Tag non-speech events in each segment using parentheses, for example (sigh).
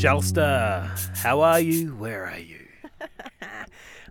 Shelster, how are you? Where are you? (laughs)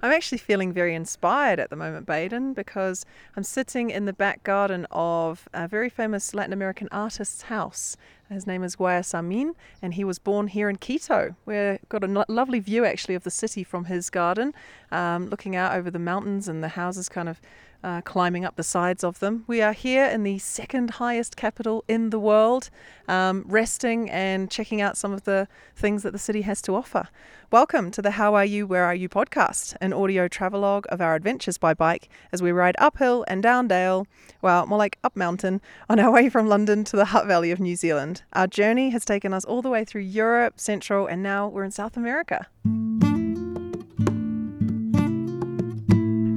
I'm actually feeling very inspired at the moment, Baden, because I'm sitting in the back garden of a very famous Latin American artist's house. His name is Guayasamín, and he was born here in Quito. We've got a lovely view actually of the city from his garden, um, looking out over the mountains and the houses kind of uh, climbing up the sides of them. We are here in the second highest capital in the world, um, resting and checking out some of the things that the city has to offer. Welcome to the How Are You, Where Are You podcast, an audio travelogue of our adventures by bike as we ride uphill and down dale, well, more like up mountain, on our way from London to the Hutt Valley of New Zealand. Our journey has taken us all the way through Europe, Central, and now we're in South America.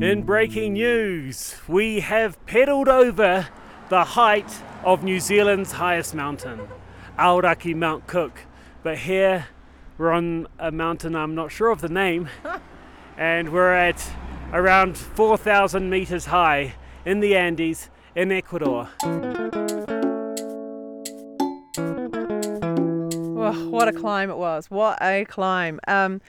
In breaking news, we have pedalled over the height of New Zealand's highest mountain, Aoraki Mount Cook. But here we're on a mountain I'm not sure of the name, (laughs) and we're at around 4,000 meters high in the Andes in Ecuador. What a climb it was. What a climb. Um,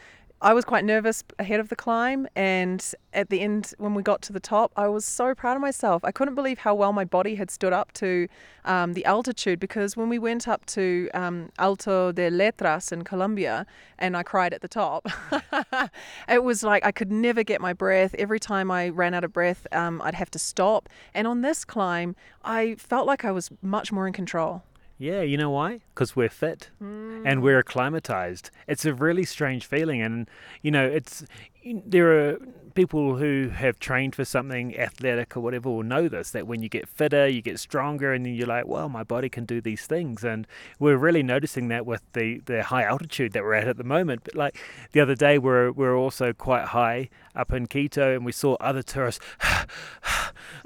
I was quite nervous ahead of the climb, and at the end, when we got to the top, I was so proud of myself. I couldn't believe how well my body had stood up to um, the altitude because when we went up to um, Alto de Letras in Colombia, and I cried at the top, (laughs) it was like I could never get my breath. Every time I ran out of breath, um, I'd have to stop. And on this climb, I felt like I was much more in control. Yeah, you know why? Because we're fit Mm. and we're acclimatized. It's a really strange feeling, and you know, it's there are people who have trained for something athletic or whatever will know this that when you get fitter, you get stronger, and then you're like, well, my body can do these things, and we're really noticing that with the the high altitude that we're at at the moment. But like the other day, we're we're also quite high up in Quito, and we saw other tourists. (sighs) (sighs)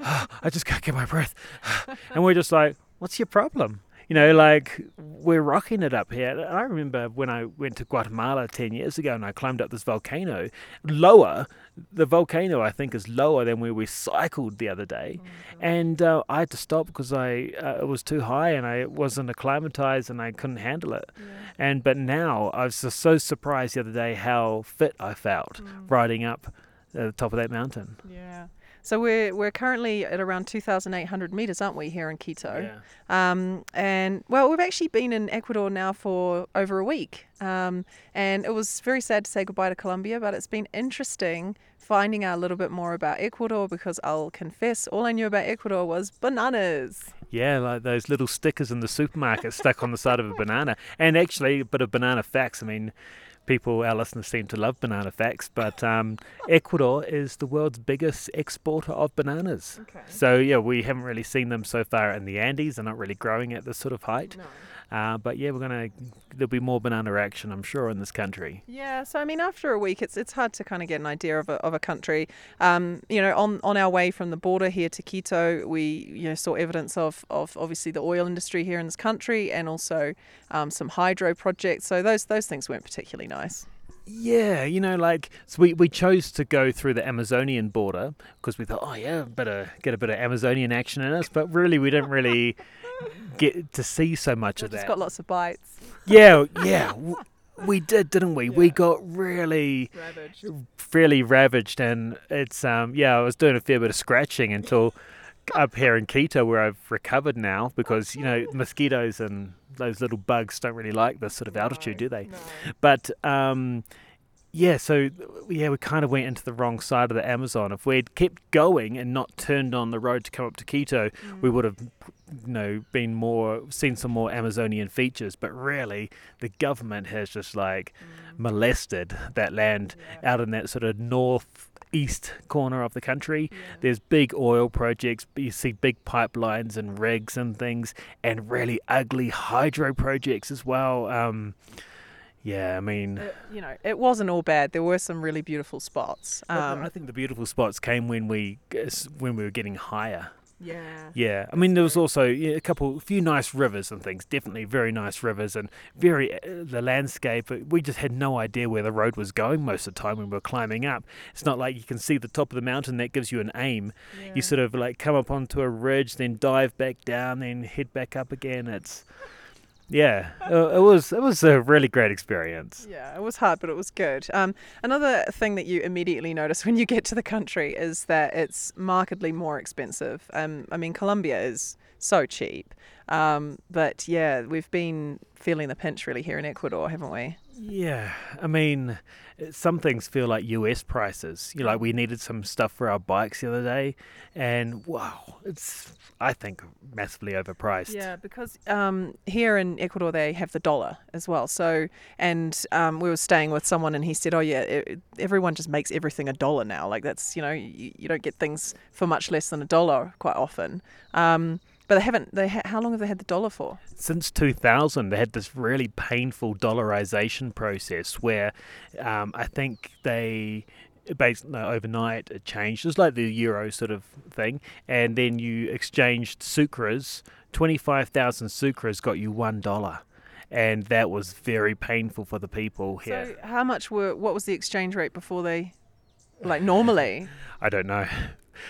(sighs) I just can't get my breath, and we're just like, what's your problem? You know, like we're rocking it up here. I remember when I went to Guatemala 10 years ago and I climbed up this volcano. Lower, the volcano I think is lower than where we cycled the other day. And uh, I had to stop because I uh, it was too high and I wasn't acclimatized and I couldn't handle it. And but now I was just so surprised the other day how fit I felt riding up at the top of that mountain. Yeah. So we're we're currently at around 2,800 meters, aren't we, here in Quito? Um, and well, we've actually been in Ecuador now for over a week, um, and it was very sad to say goodbye to Colombia, but it's been interesting finding out a little bit more about Ecuador because I'll confess, all I knew about Ecuador was bananas. Yeah, like those little stickers in the supermarket stuck on the side of a banana. And actually, a bit of banana facts. I mean, people, our listeners seem to love banana facts, but um, Ecuador is the world's biggest exporter of bananas. Okay. So, yeah, we haven't really seen them so far in the Andes. They're not really growing at this sort of height. Uh, but yeah, we're going to, there'll be more banana action, I'm sure, in this country. Yeah, so I mean, after a week, it's it's hard to kind of get an idea of a, of a country. Um, you know, on, on our way from the border here to Quito, we you know saw evidence of, of obviously the oil industry here in this country, and also um, some hydro projects. So those those things weren't particularly nice. Yeah, you know, like so we, we chose to go through the Amazonian border because we thought, oh yeah, better get a bit of Amazonian action in us. But really, we didn't really (laughs) get to see so much of Just that. got lots of bites. Yeah, yeah, we did, didn't we? We got really Ravaged. fairly ravaged, and it's um yeah, I was doing a fair bit of scratching until (laughs) up here in Quito where I've recovered now because you know (laughs) mosquitoes and those little bugs don't really like this sort of altitude, do they? But um, yeah, so yeah, we kind of went into the wrong side of the Amazon. If we'd kept going and not turned on the road to come up to Quito, we would have, you know, been more seen some more Amazonian features. But really, the government has just like molested that land out in that sort of north east corner of the country. There's big oil projects, you see big pipelines and rigs and things, and really ugly hydro projects as well. Um, yeah, I mean, It, you know, it wasn't all bad. There were some really beautiful spots. Um, I think the beautiful spots came when we when we were getting higher. yeah. Yeah, I mean there was also yeah, a couple, a few nice rivers and things. Definitely very nice rivers and very uh, the landscape. We just had no idea where the road was going most of the time when we were climbing up. It's not like you can see the top of the mountain that gives you an aim. You sort of like come up onto a ridge, then dive back down, then head back up again. It's yeah, it, was it was a really great experience. Yeah, it was hard, but it was good. Um, another thing that you immediately notice when you get to the country is that it's markedly more expensive. Um, I mean, Colombia is so cheap, um, but yeah, we've been feeling the pinch really here in Ecuador, haven't we? Yeah, I mean, some things feel like US prices. You know, like we needed some stuff for our bikes the other day, and wow, it's I think massively overpriced. Yeah, because um, here in Ecuador they have the dollar as well. So, and um, we were staying with someone, and he said, "Oh yeah, it, everyone just makes everything a dollar now. Like that's you know you, you don't get things for much less than a dollar quite often." Um, but they haven't. They ha- how long have they had the dollar for? Since 2000, they had this really painful dollarization process where um, I think they based no, overnight it changed. It was like the euro sort of thing, and then you exchanged sucres. 25,000 sucres got you one dollar and that was very painful for the people here. So, how much were? What was the exchange rate before they, like normally? (laughs) I don't know.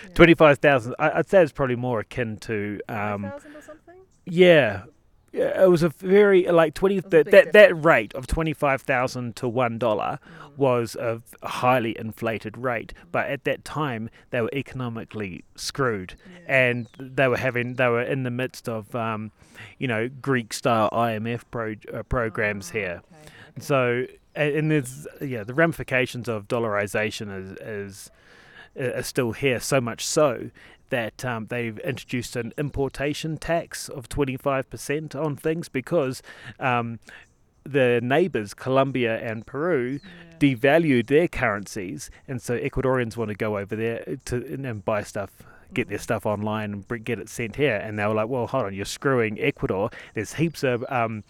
Yeah. Twenty-five thousand. I'd say it's probably more akin to. Um, or something. Yeah, yeah, it was a very like twenty that that, that rate of twenty five thousand to one dollar mm. was a highly inflated rate. But at that time, they were economically screwed, yeah. and they were having they were in the midst of, um, you know, Greek style IMF pro, uh, programs oh, here. Okay, okay. So and there's yeah the ramifications of dollarization is is are still here, so much so that um, they've introduced an importation tax of 25% on things because um, the neighbors, Colombia and Peru, yeah. devalued their currencies, and so Ecuadorians want to go over there to and buy stuff. Get their mm. stuff online and get it sent here, and they were like, "Well, hold on, you're screwing Ecuador." There's heaps of um,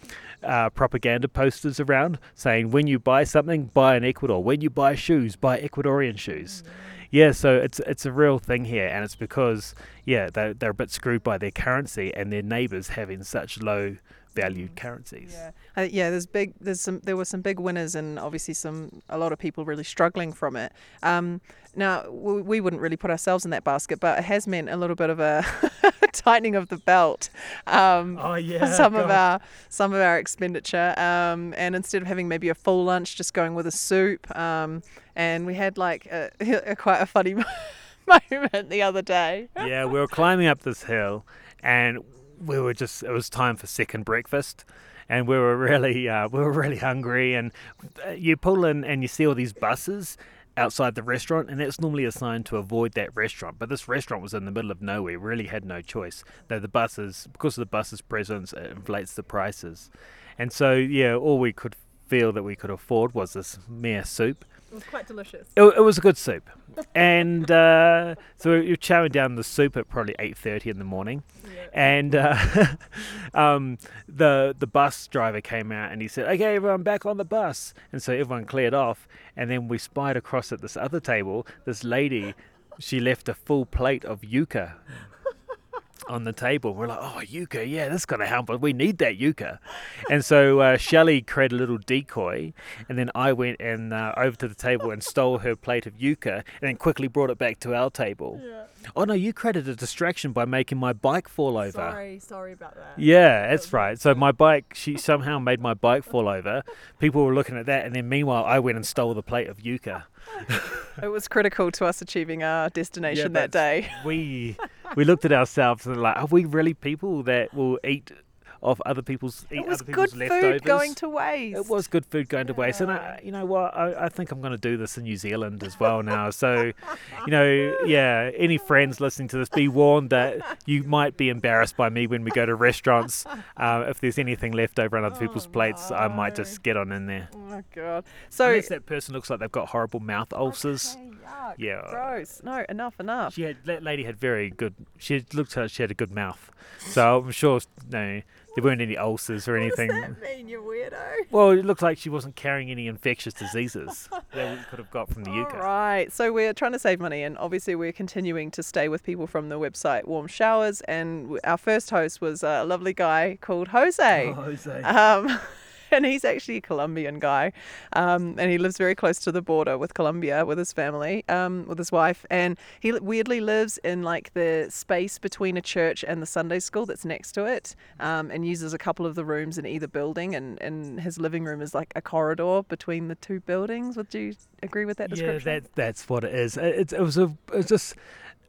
uh, propaganda posters around saying, "When you buy something, buy in Ecuador. When you buy shoes, buy Ecuadorian shoes." Mm-hmm yeah, so it's it's a real thing here, and it's because yeah they're they're a bit screwed by their currency and their neighbours having such low valued currencies. Yeah, uh, yeah. There's big. There's some. There were some big winners, and obviously some. A lot of people really struggling from it. Um, now we, we wouldn't really put ourselves in that basket, but it has meant a little bit of a (laughs) tightening of the belt. Um, oh yeah. Some God. of our some of our expenditure, um, and instead of having maybe a full lunch, just going with a soup. Um, and we had like a, (laughs) a quite a funny (laughs) moment the other day. yeah, we were climbing up this hill, and we were just it was time for second breakfast and we were really uh, (laughs) we were really hungry and uh, you pull in and you see all these buses outside the restaurant and that's normally a sign to avoid that restaurant but this restaurant was in the middle of nowhere really had no choice. Though the buses because of the buses presence it inflates the prices. And so yeah all we could feel that we could afford was this mere soup it was quite delicious. It, it was a good soup, (laughs) and uh, so you're chowing down the soup at probably eight thirty in the morning, yeah. and uh, (laughs) um, the the bus driver came out and he said, "Okay, everyone, back on the bus," and so everyone cleared off, and then we spied across at this other table this lady. She left a full plate of yuca on the table. We're like, oh, yuca, yeah, that's going to help us. We need that yuca. and so uh, Shelley created a little decoy, and then I went and uh, over to the table and stole her plate of yuca, and then quickly brought it back to our table. Yeah. Oh no, you created a distraction by making my bike fall over. Sorry, sorry about that. Yeah, that's right. So my bike, she somehow made my bike fall over. People were looking at that, and then meanwhile, I went and stole the plate of yuca. (laughs) it was critical to us achieving our destination yeah, that day. We we looked at ourselves and like, are we really people that will eat of other people's it was good leftovers. food going to waste. It was good food going yeah. to waste, and I, you know what? I, I think I'm going to do this in New Zealand as well now. So, you know, yeah. Any friends listening to this, be warned that you might be embarrassed by me when we go to restaurants. Uh, if there's anything left over on other people's oh, plates, no. I might just get on in there. Oh my god! So Unless that person looks like they've got horrible mouth ulcers. Okay, yuck, yeah. Gross. No, enough, enough. She had that lady had very good. She looked like she had a good mouth. So I'm sure. No there weren't any ulcers or anything. What does that mean, you weirdo? Well, it looked like she wasn't carrying any infectious diseases (laughs) that we could have got from the UK. Right. So we're trying to save money, and obviously we're continuing to stay with people from the website Warm Showers. And our first host was a lovely guy called Jose. Oh, Jose. Um, (laughs) and he's actually a Colombian guy, um, and he lives very close to the border with Colombia with his family, um, with his wife, and he weirdly lives in like the space between a church and the Sunday school that's next to it, um, and uses a couple of the rooms in either building, and, and his living room is like a corridor between the two buildings. Would you agree with that description? Yeah, that that's what it is. It, it was a it was just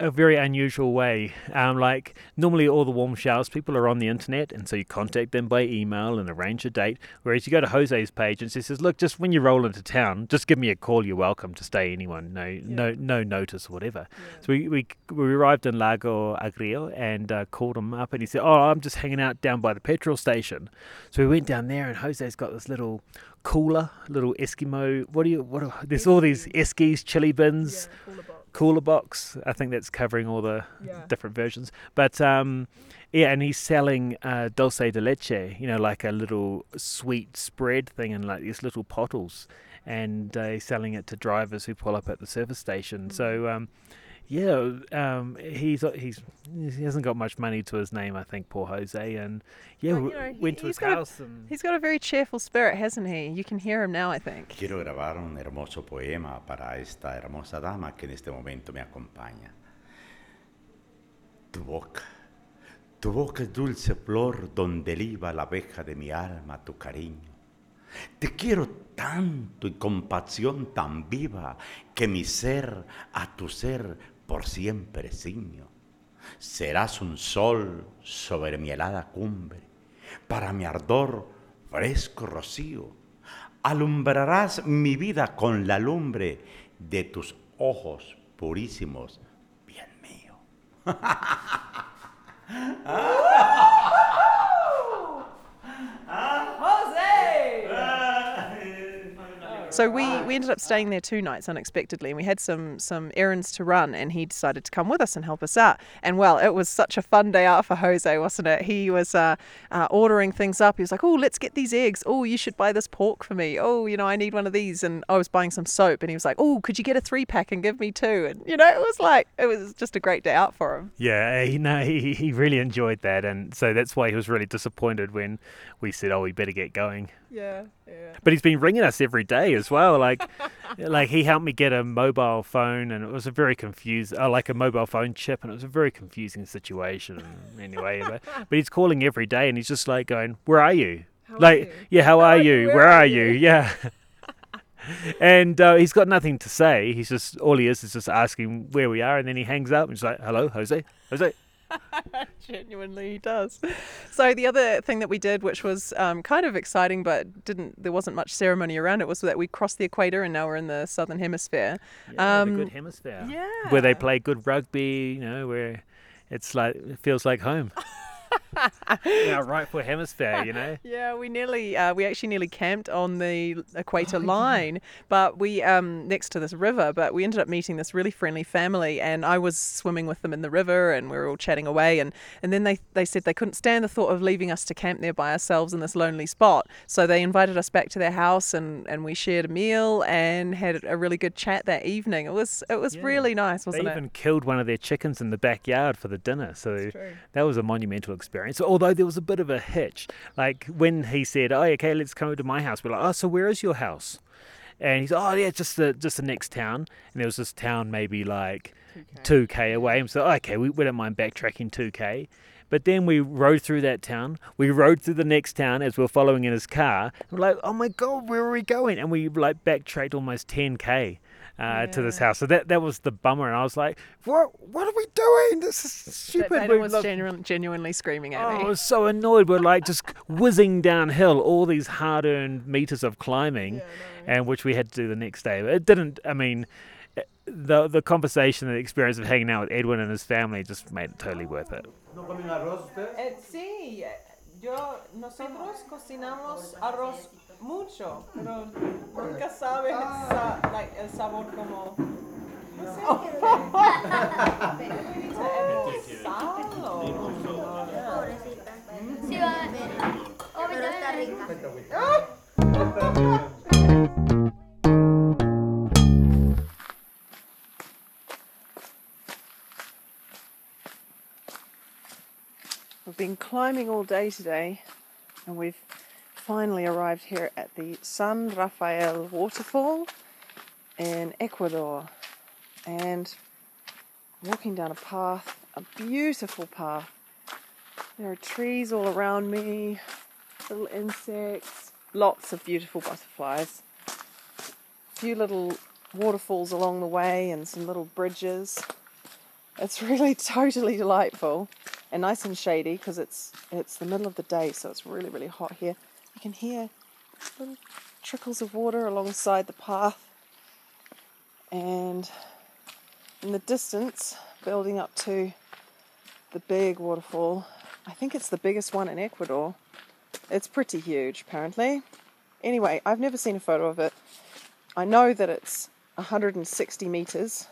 a very unusual way. Um, like normally, all the warm showers people are on the internet, and so you contact them by email and arrange a date. Whereas you go to Jose's page and she says, "Look, just when you roll into town, just give me a call. You're welcome to stay. Anyone, no, yeah. no, no notice or whatever." Yeah. So we, we we arrived in Lago Agrio and uh, called him up, and he said, "Oh, I'm just hanging out down by the petrol station." So we went down there, and Jose's got this little cooler, little Eskimo. What do you? What? Are, there's all these Eskies, chilly bins. Yeah, cooler box. I think that's covering all the yeah. different versions. But um, yeah, and he's selling uh, dulce de leche, you know, like a little sweet spread thing in like these little bottles, and uh, he's selling it to drivers who pull up at the service station. Mm-hmm. So um, yeah, um, he's he's he hasn't got much money to his name, I think, poor Jose, and yeah, well, you know, went to his house. A, and he's got a very cheerful spirit, hasn't he? You can hear him now, I think. Quiero grabar un hermoso poema para esta hermosa dama que en este momento me acompaña. Tu boca, tu boca es dulce flor donde liba la abeja de mi alma, tu cariño. Te quiero tanto y con pasión tan viva que mi ser a tu ser por siempre ciño. Serás un sol sobre mi helada cumbre, para mi ardor fresco rocío. Alumbrarás mi vida con la lumbre de tus ojos purísimos, bien mío. (laughs) So we, we ended up staying there two nights unexpectedly, and we had some some errands to run, and he decided to come with us and help us out. And well, it was such a fun day out for Jose, wasn't it? He was uh, uh, ordering things up. He was like, "Oh, let's get these eggs. Oh, you should buy this pork for me. Oh, you know, I need one of these." And I was buying some soap, and he was like, "Oh, could you get a three pack and give me two? And you know, it was like it was just a great day out for him. Yeah, you know, he he really enjoyed that, and so that's why he was really disappointed when we said, "Oh, we better get going." Yeah, yeah. But he's been ringing us every day as well. Like, (laughs) like he helped me get a mobile phone, and it was a very confused, uh, like a mobile phone chip, and it was a very confusing situation. anyway, but, but he's calling every day, and he's just like going, "Where are you?" How like, are you? yeah, how, are, you? Where, Where are are you? you? (laughs) Yeah. and uh, he's got nothing to say. He's just all he is is just asking where we are, and then he hangs up and he's like, "Hello, Jose, Jose." (laughs) Genuinely, he does. So the other thing that we did, which was um, kind of exciting, but didn't there wasn't much ceremony around it, was that we crossed the equator and now we're in the southern hemisphere. Yeah, um, the good hemisphere. Yeah, where they play good rugby. You know, where it's like it feels like home. (laughs) yeah, right for hemisphere, you know. (laughs) Yeah, we nearly, uh, we actually nearly camped on the equator oh, line, yeah. but we um next to this river. But we ended up meeting this really friendly family, and I was swimming with them in the river, and we were all chatting away. And and then they they said they couldn't stand the thought of leaving us to camp there by ourselves in this lonely spot, so they invited us back to their house, and and we shared a meal and had a really good chat that evening. It was it was yeah. really nice, wasn't they it? They even killed one of their chickens in the backyard for the dinner, so that was a monumental experience. So although there was a bit of a hitch. Like when he said, "Oh, okay, let's come to my house," we're like, "Oh, so where is your house?" And he's, "Oh, yeah, just the just the next town." And there was this town maybe like 2k, 2K away. And so, okay, we, we don't mind backtracking 2k. But then we rode through that town. We rode through the next town as we are following in his car. We're like, oh my god, where are we going? And we like backtracked almost 10k uh, yeah. to this house. So that that was the bummer, and I was like, "What? What are we doing? This is stupid." That, that was genu- genuinely screaming at oh, me. I was so annoyed. We're like just whizzing downhill all these hard-earned meters of climbing, yeah, no. and which we had to do the next day. But It didn't. I mean. The the conversation and the experience of hanging out with Edwin and his family just made it totally worth it. ¿No comen arroz ustedes? Eh, sí, yo, nosotros cocinamos arroz mucho, pero nunca sabes sa like, el sabor como... No. sé. (laughs) (laughs) sal o... Sí, va. Oh, pero está rica. We've been climbing all day today and we've finally arrived here at the San Rafael waterfall in Ecuador and walking down a path, a beautiful path. There are trees all around me, little insects, lots of beautiful butterflies, a few little waterfalls along the way, and some little bridges. It's (laughs) really totally delightful and nice and shady because it's it's the middle of the day, so it's really really hot here. You can hear little trickles of water alongside the path, and in the distance, building up to the big waterfall. I think it's the biggest one in Ecuador. It's pretty huge, apparently. Anyway, I've never seen a photo of it. I know that it's 160 meters,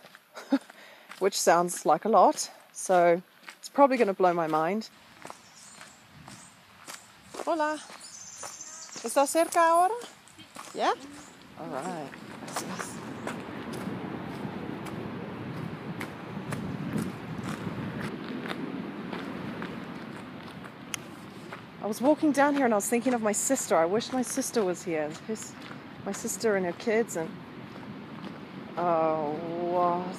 (laughs) which sounds like a lot, so it's probably going to blow my mind. Hola. ¿Está cerca ahora? Yeah? All right. Gracias. I was walking down here and I was thinking of my sister. I wish my sister was here. His, my sister and her kids and oh what?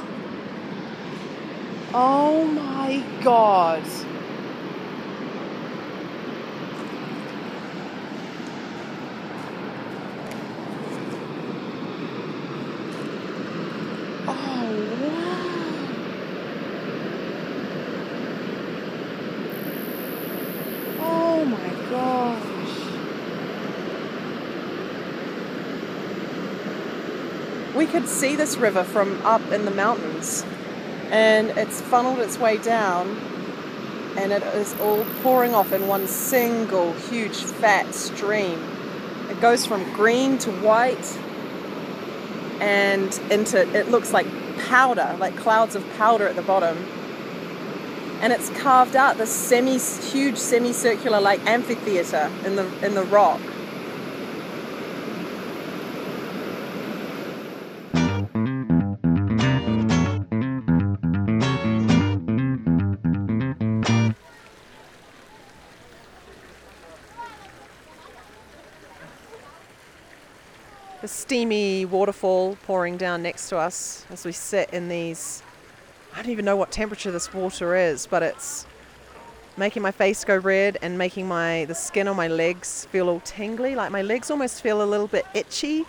(laughs) Oh my god. Oh wow. Oh my gosh. We could see this river from up in the mountains and it's funneled its way down and it is all pouring off in one single huge fat stream. It goes from green to white and into it looks like powder, like clouds of powder at the bottom. And it's carved out this semi huge semicircular like amphitheater in the in the rock. Steamy waterfall pouring down next to us as we sit in these. I don't even know what temperature this water is, but it's making my face go red and making my the skin on my legs feel all tingly. Like my legs almost feel a little bit itchy.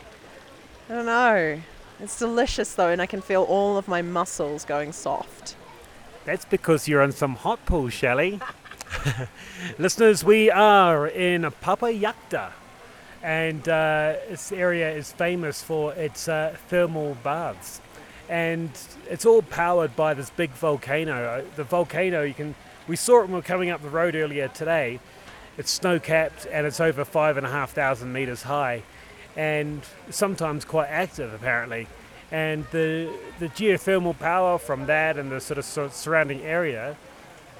I don't know. It's delicious though, and I can feel all of my muscles going soft. That's because you're in some hot pool, Shelley. (laughs) Listeners, we are in Papallacta, and uh, this area is famous for its uh, thermal baths. And it's all powered by this big volcano. Uh, The volcano, you can, we saw it when we were coming up the road earlier today. It's snow capped and it's over five and a half thousand meters high, and sometimes quite active apparently. And the the geothermal power from that and the sort of surrounding area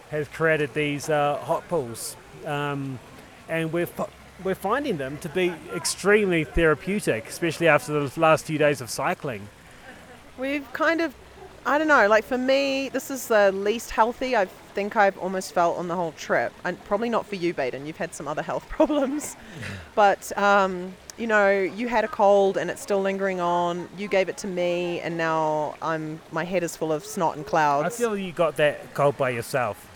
has created these uh, hot pools, um, and we're we're finding them to be extremely therapeutic, especially after the last few days of cycling. We've kind of, I don't know, like for me, this is the least healthy I think I've almost felt on the whole trip. And probably not for you, Baden. You've had some other health (laughs) problems. but, um, you know, you had a cold and it's still lingering on. You gave it to me, and now I'm my head is full of snot and clouds. I feel you got that cold by yourself.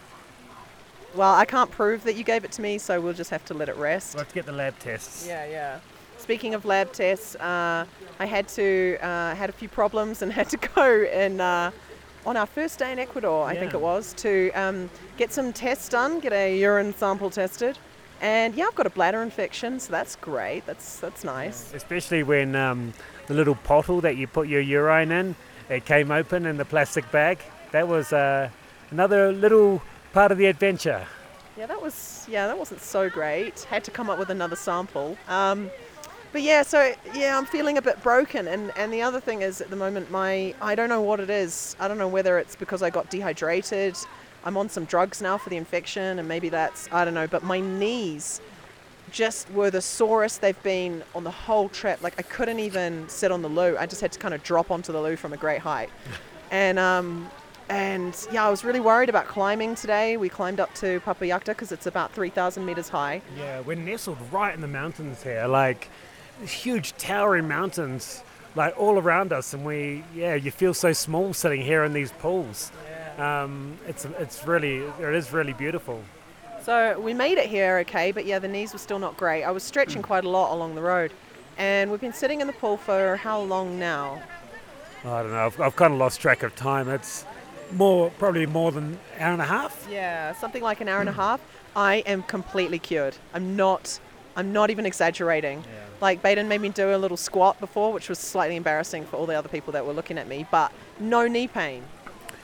Well, I can't prove that you gave it to me, so we'll just have to let it rest. Let's get the lab tests. Yeah, yeah. Speaking of lab tests, uh, I had to uh, had a few problems and (laughs) had to go and uh, on our first day in Ecuador. I think it was to um, get some tests done, get a urine sample tested, and yeah, I've got a bladder infection, so that's great. That's that's nice. Especially when um, the little bottle that you put your urine in, it came open in the plastic bag. That was uh, another little part of the adventure. Yeah, that was yeah, that wasn't so great. Had to come up with another sample. Um, but yeah, so yeah, I'm feeling a bit broken. And and the other thing is, at the moment, my I don't know what it is. I don't know whether it's because I got dehydrated. I'm on some drugs now for the infection, and maybe that's I don't know. But my knees just were the sorest they've been on the whole trip. Like I couldn't even sit on the loo. I just had to kind of drop onto the loo from a great height. (laughs) And um, And yeah, I was really worried about climbing today. We climbed up to Papallacta because it's about 3,000 meters high. Yeah, we're nestled right in the mountains here, like huge towering mountains, like all around us, and we, yeah, you feel so small sitting here in these pools. Um, it's it's really it is really beautiful. So we made it here okay, but yeah, the knees were still not great. I was stretching quite a lot along the road. And we've been sitting in the pool for how long now? I don't know. I've, I've kind of lost track of time. It's more probably more than an hour and a half. Yeah, something like an hour and a hmm. half. I am completely cured. I'm not I'm not even exaggerating. Yeah. Like Baden made me do a little squat before, which was slightly embarrassing for all the other people that were looking at me, but no knee pain.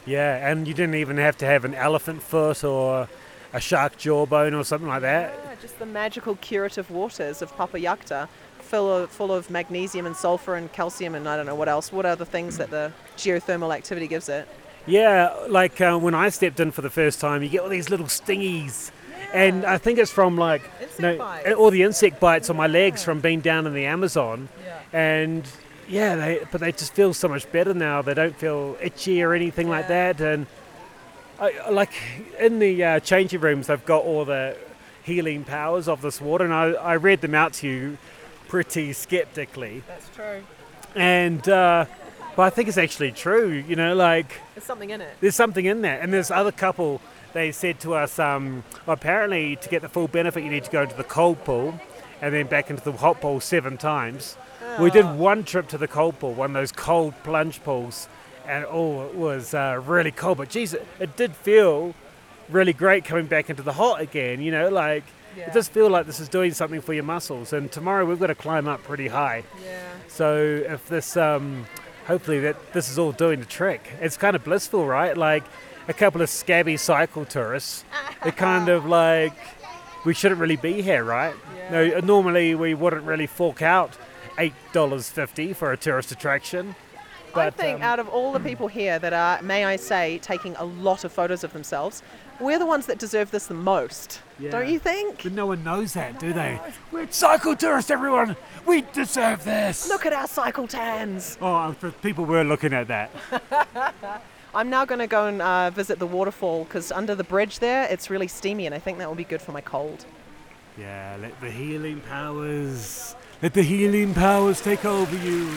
Yeah, and you didn't even have to have an elephant foot or a shark jawbone or something like that. Yeah, just the magical curative waters of Papallacta, full of, full of magnesium and sulfur and calcium and I don't know what else. What are the things that the geothermal activity gives it? Yeah, like uh, when I stepped in for the first time, you get all these little stingies. And I think it's from like you know, bites. all the insect bites on my legs from being down in the Amazon. Yeah. And yeah, they, but they just feel so much better now. They don't feel itchy or anything like that. And I, I like in the uh, changing rooms, they've got all the healing powers of this water, and I, I read them out to you pretty skeptically. That's true. And uh, but I think it's actually true. You know, like There's something in it. there's something in that, And this other couple, they said to us, um, apparently to get the full benefit, you need to go into the cold pool and then back into the hot pool seven times. We did one trip to the cold pool, one of those cold plunge pools, and oh, it was uh, really cold. But geez, it, it did feel really great coming back into the hot again. You know, like Yeah. it does feel like this is doing something for your muscles. And tomorrow we've got to climb up pretty high. Yeah. So if this, um, hopefully that this is all doing the trick. It's kind of blissful, right? Like a couple of scabby cycle tourists. (laughs) They're kind of like we shouldn't really be here, right? Yeah. No, normally we wouldn't really fork out eight dollars fifty for a tourist attraction. But, I think um, out of all the people here that are, may I say, taking a lot of photos of themselves, we're the ones that deserve this the most. Don't you think? but no one knows that, do they? We're cycle tourists, everyone. We deserve this. Look at our cycle tans. Oh, people were looking at that. (laughs) I'm now going to go and uh, visit the waterfall because under the bridge there, it's really steamy, and I think that will be good for my cold. Yeah, let the healing powers, let the healing powers take over you.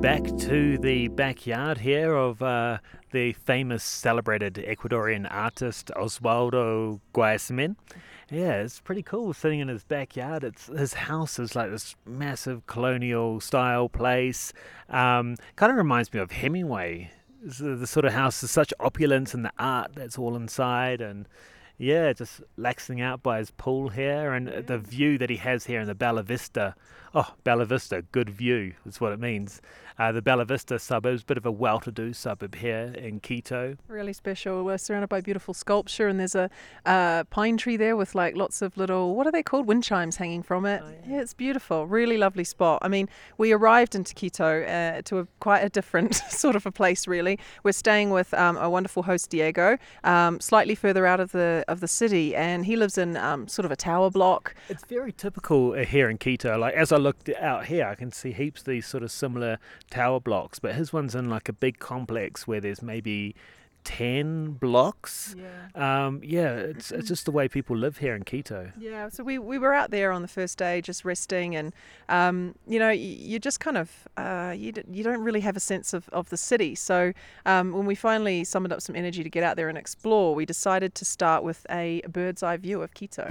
Back to the backyard here of uh, the famous celebrated Ecuadorian artist Oswaldo Guayasamín. Yeah, it's pretty cool sitting in his backyard. It's his house is like this massive colonial style place. Um, kind of reminds me of Hemingway. The, the sort of house is such opulence and the art that's all inside, and yeah, just laxing out by his pool here and uh, the view that he has here in the Bella Vista. Oh, Bella Vista, good view is what it means. Uh, the Bella Vista suburbs, a bit of a well-to-do suburb here in Quito. Really special. We're surrounded by beautiful sculpture, and there's a uh, pine tree there with like lots of little what are they called? Wind chimes hanging from it. yeah. it's beautiful. Really lovely spot. I mean, we arrived into Quito uh, to a quite a different (laughs) sort of a place. Really, we're staying with um, a wonderful host, Diego, um, slightly further out of the of the city, and he lives in um, sort of a tower block. It's very typical uh, here in Quito. Like as I looked out here, I can see heaps of these sort of similar tower blocks, but his one's in like a big complex where there's maybe ten blocks. Yeah. Um, yeah, it's it's just the way people live here in Quito. Yeah, so we, we were out there on the first day just resting, and um, you know, you just kind of uh, you, d- you don't really have a sense of, of the city. So um, when we finally summoned up some energy to get out there and explore, we decided to start with a bird's eye view of Quito.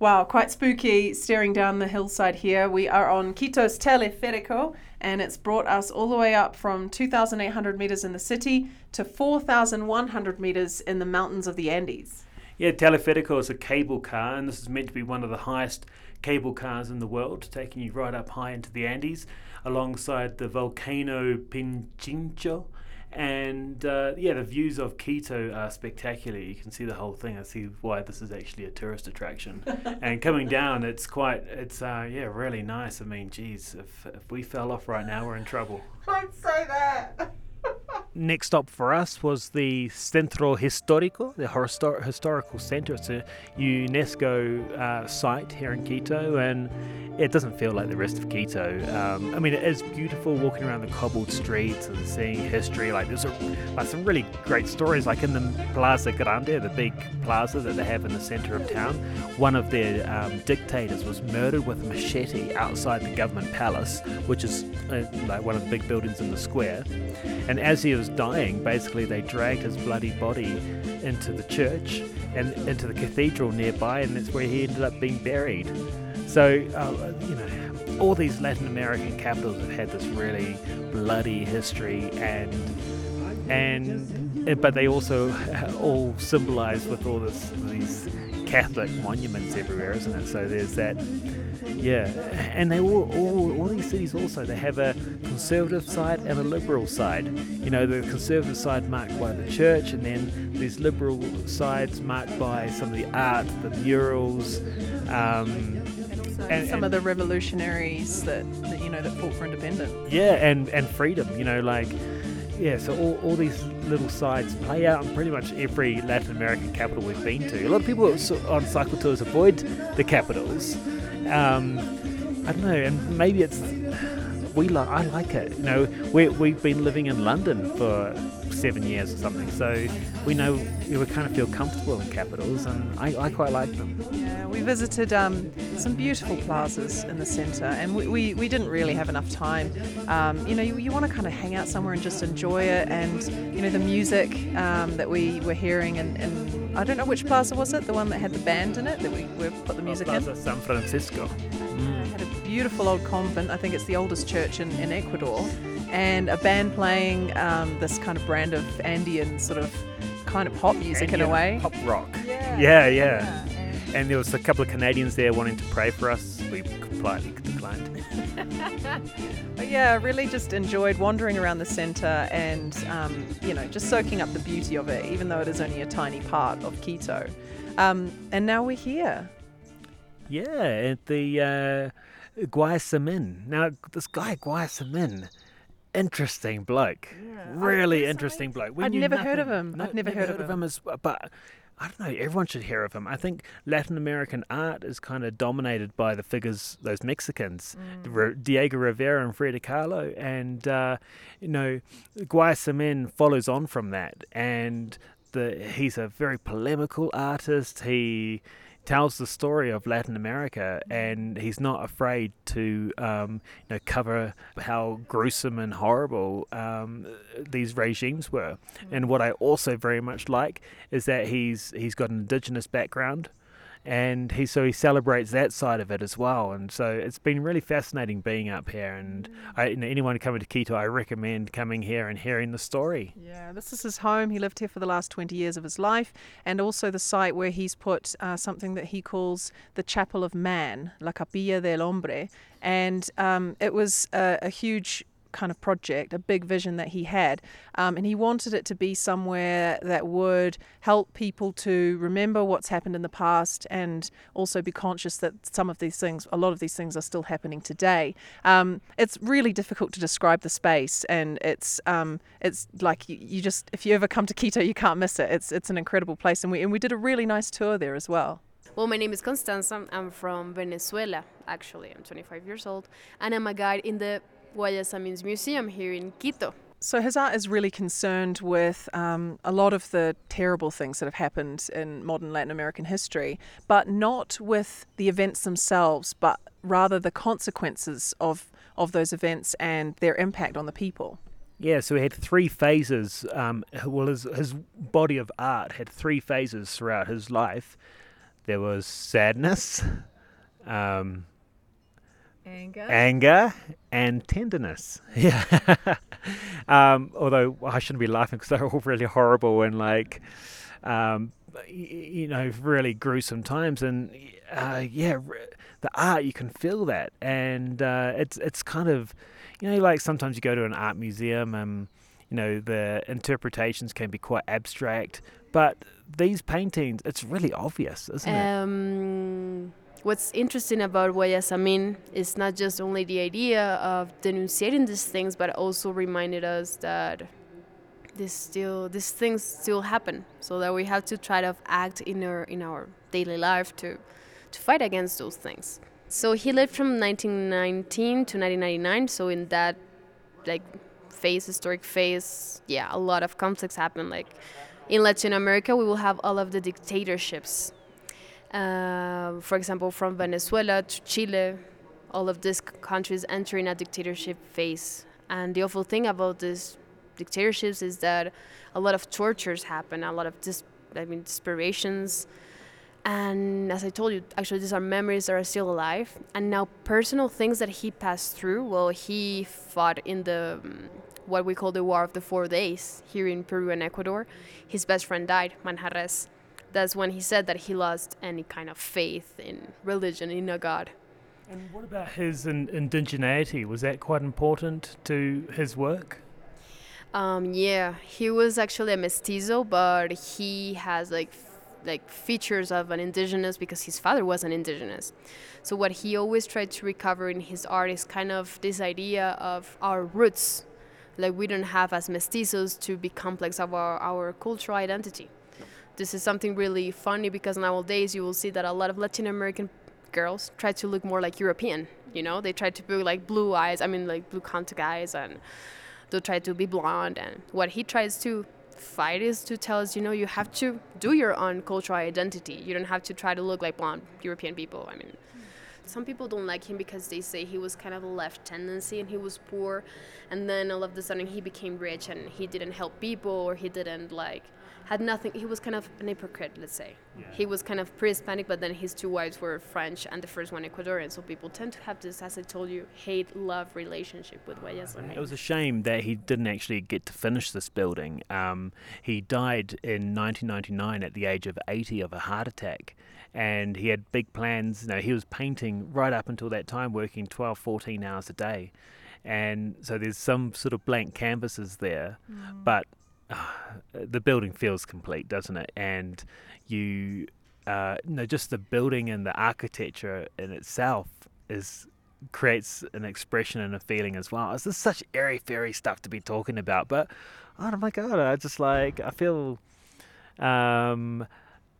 Wow, quite spooky staring down the hillside here. We are on Quito's Teleférico, and it's brought us all the way up from 2,800 meters in the city to 4,100 meters in the mountains of the Andes. Yeah, Teleférico is a cable car, and this is meant to be one of the highest cable cars in the world, taking you right up high into the Andes, alongside the volcano Pinchincho. And uh, yeah, the views of Quito are spectacular. You can see the whole thing. I see why this is actually a tourist attraction. (laughs) and coming down, it's quite, it's uh, yeah, really nice. I mean, geez, if if we fell off right now, we're in trouble. (laughs) Don't say that. (laughs) next stop for us was the Centro Histórico, the histor- historical center. It's a UNESCO uh, site here in Quito, and it doesn't feel like the rest of Quito. Um, I mean, it is beautiful walking around the cobbled streets and seeing history. Like there's a, like some really great stories, like in the Plaza Grande, the big plaza that they have in the center of town. One of their um, dictators was murdered with a machete outside the government palace, which is uh, like one of the big buildings in the square. And as he was dying, basically they dragged his bloody body into the church and into the cathedral nearby, and that's where he ended up being buried. So, uh, you know, all these Latin American capitals have had this really bloody history, and and but they also (laughs) all symbolize with all this these Catholic monuments everywhere, isn't it? So there's that yeah, and they all, all, all these cities also they have a conservative side and a liberal side. You know, the conservative side marked by the church, and then these liberal sides marked by some of the art, the murals. Um, and, some and, of the revolutionaries that, that you know that fought for independence. Yeah, and and freedom. You know, like yeah, so all, all these little sides play out in pretty much every Latin American capital we've been to. A lot of people on cycle tours avoid the capitals um, I don't know, and maybe it's we like I like it. You know, we we've been living in London for seven years or something, so we know we kind of feel comfortable in capitals, and I, I quite like them. Yeah, we visited um, some beautiful plazas in the centre, and we, we, we, didn't really have enough time. Um, you know, you, you want to kind of hang out somewhere and just enjoy it, and you know the music um, that we were hearing, and, and I don't know which plaza was it, the one that had the band in it that we, we put the music in? plaza in. San Francisco. Mm. Had a beautiful old convent. I think it's the oldest church in, in Ecuador, and a band playing um, this kind of brand of Andean sort of kind of pop music Andean in a way. Pop rock. Yeah. Yeah, yeah. yeah. And there was a couple of Canadians there wanting to pray for us. We politely. (laughs) but yeah, really just enjoyed wandering around the centre and, um, you know, just soaking up the beauty of it, even though it is only a tiny part of Quito. Um, and now we're here. Yeah, at the uh, Guayasamín. Now, this guy, Guayasamín, interesting bloke. Yeah, really interesting bloke. I'd never nothing, heard of him. No, I've never, never heard, heard, of him. him as, but I don't know, everyone should hear of him. I think Latin American art is kind of dominated by the figures, those Mexicans, mm. Diego Rivera and Frida Kahlo. And, uh, you know, Guayasamín follows on from that. And the, he's a very polemical artist. He tells the story of Latin America, and he's not afraid to um, you know cover how gruesome and horrible um, these regimes were. And what I also very much like is that he's he's got an indigenous background and he so he celebrates that side of it as well. And so it's been really fascinating being up here. And I, you know, anyone coming to Quito, I recommend coming here and hearing the story. Yeah, this is his home. He lived here for the last 20 years of his life, and also the site where he's put uh, something that he calls the Chapel of Man, La Capilla del Hombre. And um, it was a, a huge kind of project, a big vision that he had. Um, and he wanted it to be somewhere that would help people to remember what's happened in the past and also be conscious that some of these things, a lot of these things, are still happening today. Um, it's really difficult to describe the space, and it's um, it's like you, you just if you ever come to Quito, you can't miss it. It's it's an incredible place, and we and we did a really nice tour there as well. Well, my name is Constanza. I'm from Venezuela, actually. I'm 25 years old, and I'm a guide in the Guayasamín's museum here in Quito. So his art is really concerned with um, a lot of the terrible things that have happened in modern Latin American history, but not with the events themselves, but rather the consequences of, of those events and their impact on the people. Yeah, so he had three phases. Um, well, his, his body of art had three phases throughout his life. There was sadness, um, anger, anger, and tenderness. (laughs) Yeah. um, although I shouldn't be laughing because they're all really horrible and like, um, you know, really gruesome times. And uh, yeah, the art you can feel that, and uh, it's it's kind of, you know, like sometimes you go to an art museum and you know the interpretations can be quite abstract, but these paintings, it's really obvious, isn't um, it? What's interesting about Guayasamín is not just only the idea of denunciating these things, but also reminded us that this still these things still happen. So that we have to try to act in our in our daily life to to fight against those things. So he lived from 1919 to 1999. So in that like phase, historic phase, yeah, a lot of conflicts happen. Like in Latin America, we will have all of the dictatorships. Uh, for example, from Venezuela to Chile, all of these countries entering a dictatorship phase. And the awful thing about these dictatorships is that a lot of tortures happen, a lot of dis- I mean, desperations. And as I told you, actually, these are memories that are still alive. And now, personal things that he passed through. Well, he fought in the what we call the War of the Four Days here in Peru and Ecuador. His best friend died, Manjarres. That's when he said that he lost any kind of faith in religion, in a god. And what about his in- indigeneity? Was that quite important to his work? Um, yeah, he was actually a mestizo, but he has like f- like features of an indigenous because his father was an indigenous. So what he always tried to recover in his art is kind of this idea of our roots. Like we don't have as mestizos to be complex of our, our cultural identity. This is something really funny because nowadays you will see that a lot of Latin American girls try to look more like European. You know, they try to be like blue eyes. I mean, like blue contact eyes and to try to be blonde and what he tries to fight is to tell us you know you have to do your own cultural identity you don't have to try to look like blonde european people i mean some people don't like him because they say he was kind of a left tendency and he was poor and then all of a sudden he became rich and he didn't help people or he didn't like had nothing he was kind of an hypocrite let's say he was kind of pre-hispanic but then his two wives were french and the first one ecuadorian so people tend to have this as i told you hate love relationship with Guayas It was a shame that he didn't actually get to finish this building. Um, he died in 1999 at the age of 80 of a heart attack. And he had big plans. You know, he was painting right up until that time, working 12, 14 hours a day. And so there's some sort of blank canvases there. But uh, (sighs) the building feels complete, doesn't it? And you, uh, no, just the building and the architecture in itself is creates an expression and a feeling as well. It's just such airy fairy stuff to be talking about, but oh my god, I just like I feel, um,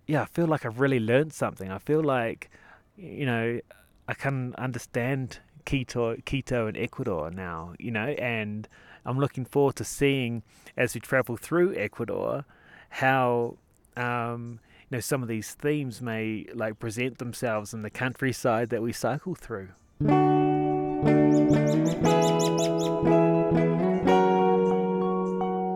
yeah, I feel like I've really learned something. I feel like, you know, I can understand Quito, Quito and Ecuador now, you know, and I'm looking forward to seeing as we travel through Ecuador how um, you know some of these themes may like present themselves in the countryside that we cycle through.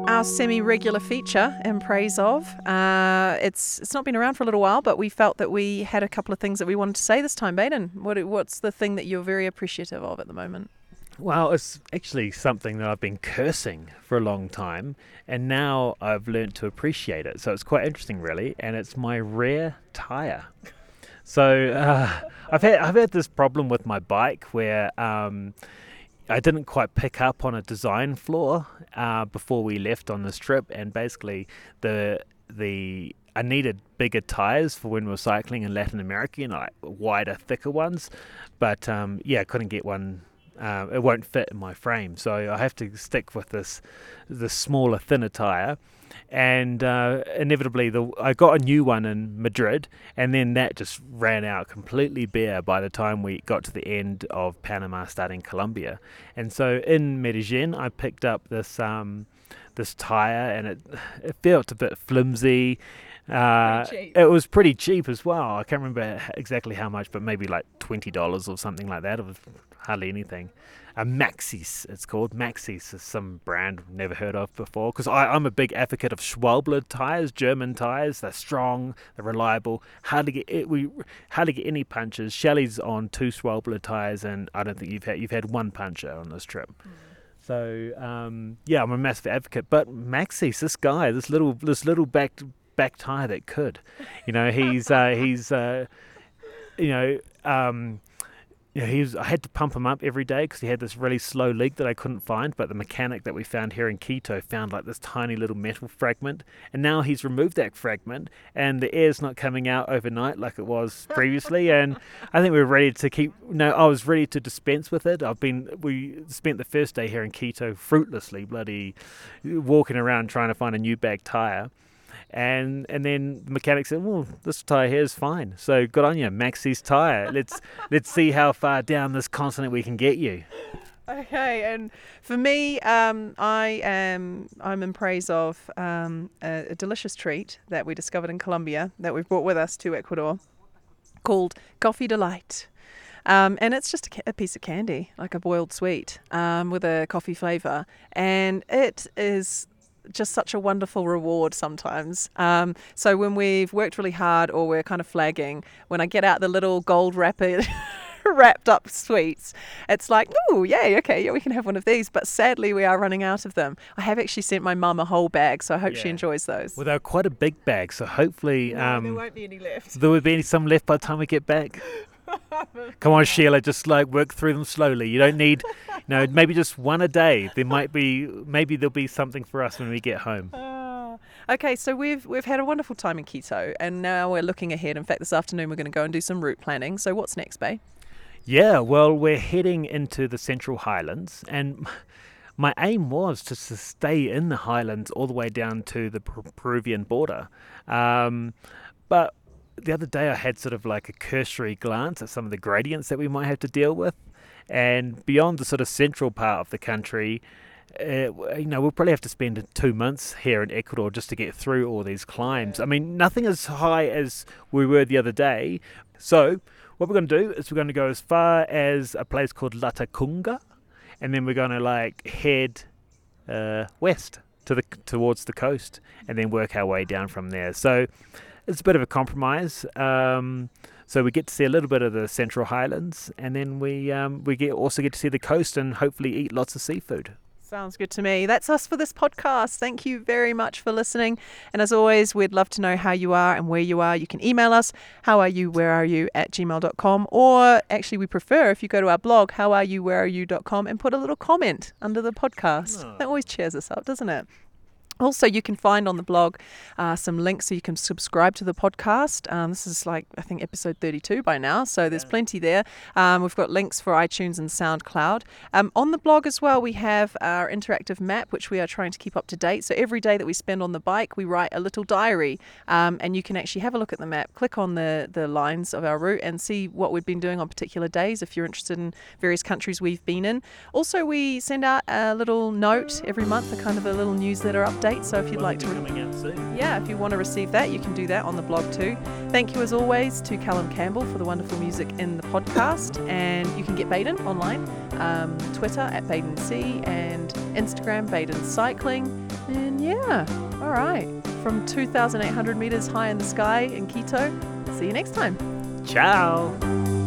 Our semi-regular feature in praise of. Uh, it's it's not been around for a little while, but we felt that we had a couple of things that we wanted to say this time. Baden, what what's the thing that you're very appreciative of at the moment? Well, it's actually something that I've been cursing for a long time, and now I've learned to appreciate it. So it's quite interesting, really, and it's my rear tire. So uh, I've had I've had this problem with my bike where um, I didn't quite pick up on a design flaw uh, before we left on this trip, and basically the the I needed bigger tires for when we were cycling in Latin America, you know, like wider, thicker ones. But um, yeah, I couldn't get one. Uh, it won't fit in my frame, so I have to stick with this the smaller, thinner tire. And uh, inevitably, the I got a new one in Madrid, and then that just ran out completely bare by the time we got to the end of Panama, starting Colombia. And so in Medellin, I picked up this um, this tire, and it it felt a bit flimsy. Uh, it was pretty cheap as well. I can't remember exactly how much, but maybe like twenty dollars or something like that. It was hardly anything. A Maxxis, it's called. Maxxis is some brand I've never heard of before. Because I'm a big advocate of Schwalbe tires, German tires. They're strong, they're reliable. Hardly get it, we hardly get any punches. Shelley's on two Schwalbe tires, and I don't think you've had you've had one puncher on this trip. So um, yeah, I'm a massive advocate. But Maxxis, this guy, this little this little back back tire that could, you know, he's uh, he's uh, you know. Um, yeah, he was. I had to pump him up every day because he had this really slow leak that I couldn't find. But the mechanic that we found here in Quito found like this tiny little metal fragment, and now he's removed that fragment, and the air's not coming out overnight like it was (laughs) previously. and I think we're ready to keep. No, I was ready to dispense with it. I've been. We spent the first day here in Quito fruitlessly, bloody, walking around trying to find a new bag tire and and then the mechanic said, "Well, this tire here is fine. So good on you, Maxi's tire. Let's (laughs) let's see how far down this continent we can get you." Okay, and for me, um, I am I'm in praise of um, a, a delicious treat that we discovered in Colombia that we've brought with us to Ecuador, called Coffee Delight. Um, and it's just a, a piece of candy, like a boiled sweet, um, with a coffee flavour, and it is just such a wonderful reward sometimes. Um, so when we've worked really hard or we're kind of flagging, when I get out the little gold wrapper. (laughs) wrapped up sweets. It's like, oh, yay, okay, yeah, we can have one of these. But sadly, we are running out of them. I have actually sent my mum a whole bag, so I hope she enjoys those. Well, they're quite a big bag, so hopefully No, there um, won't be any left. there will be some left by the time we get back. (laughs) (laughs) Come on, Sheila, just like work through them slowly. You don't need, you know, maybe just one a day. There might be, maybe there'll be something for us when we get home. Ah. Okay, so we've we've had a wonderful time in Quito, and now we're looking ahead. In fact, this afternoon we're going to go and do some route planning. So what's next, Bay? Yeah, well, we're heading into the Central Highlands, and my aim was to stay in the Highlands all the way down to the Per- Peruvian border. Um, but the other day I had sort of like a cursory glance at some of the gradients that we might have to deal with, and beyond the sort of central part of the country. Uh, you know, we'll probably have to spend two months here in Ecuador just to get through all these climbs. I mean, nothing as high as we were the other day. So, what we're going to do is we're going to go as far as a place called Latacunga, and then we're going to like head uh, west to the towards the coast, and then work our way down from there. So it's a bit of a compromise. Um, so we get to see a little bit of the Central Highlands, and then we um, we get also get to see the coast and hopefully eat lots of seafood. Sounds good to me. That's us for this podcast. Thank you very much for listening. And as always, we'd love to know how you are and where you are. You can email us, how are you, where are you, at gmail.com. Or actually, we prefer if you go to our blog, how are you, where are you.com, and put a little comment under the podcast. That always cheers us up, doesn't it? Also, you can find on the blog uh, some links so you can subscribe to the podcast. Um, this is like, I think, episode 32 by now, so there's plenty there. Um, we've got links for iTunes and SoundCloud. Um, on the blog as well, we have our interactive map, which we are trying to keep up to date. So every day that we spend on the bike, we write a little diary, um, and you can actually have a look at the map, click on the, the lines of our route, and see what we've been doing on particular days if you're interested in various countries we've been in. Also, we send out a little note every month, a kind of a little newsletter update. So if you'd like to. coming out soon. Yeah, if you want to receive that, you can do that on the blog too. Thank you as always to Callum Campbell for the wonderful music in the podcast. And you can get Baden online, um, Twitter at Baden C and Instagram Baden Cycling. And yeah, all right. From 2,800 meters high in the sky in Quito. See you next time. Ciao.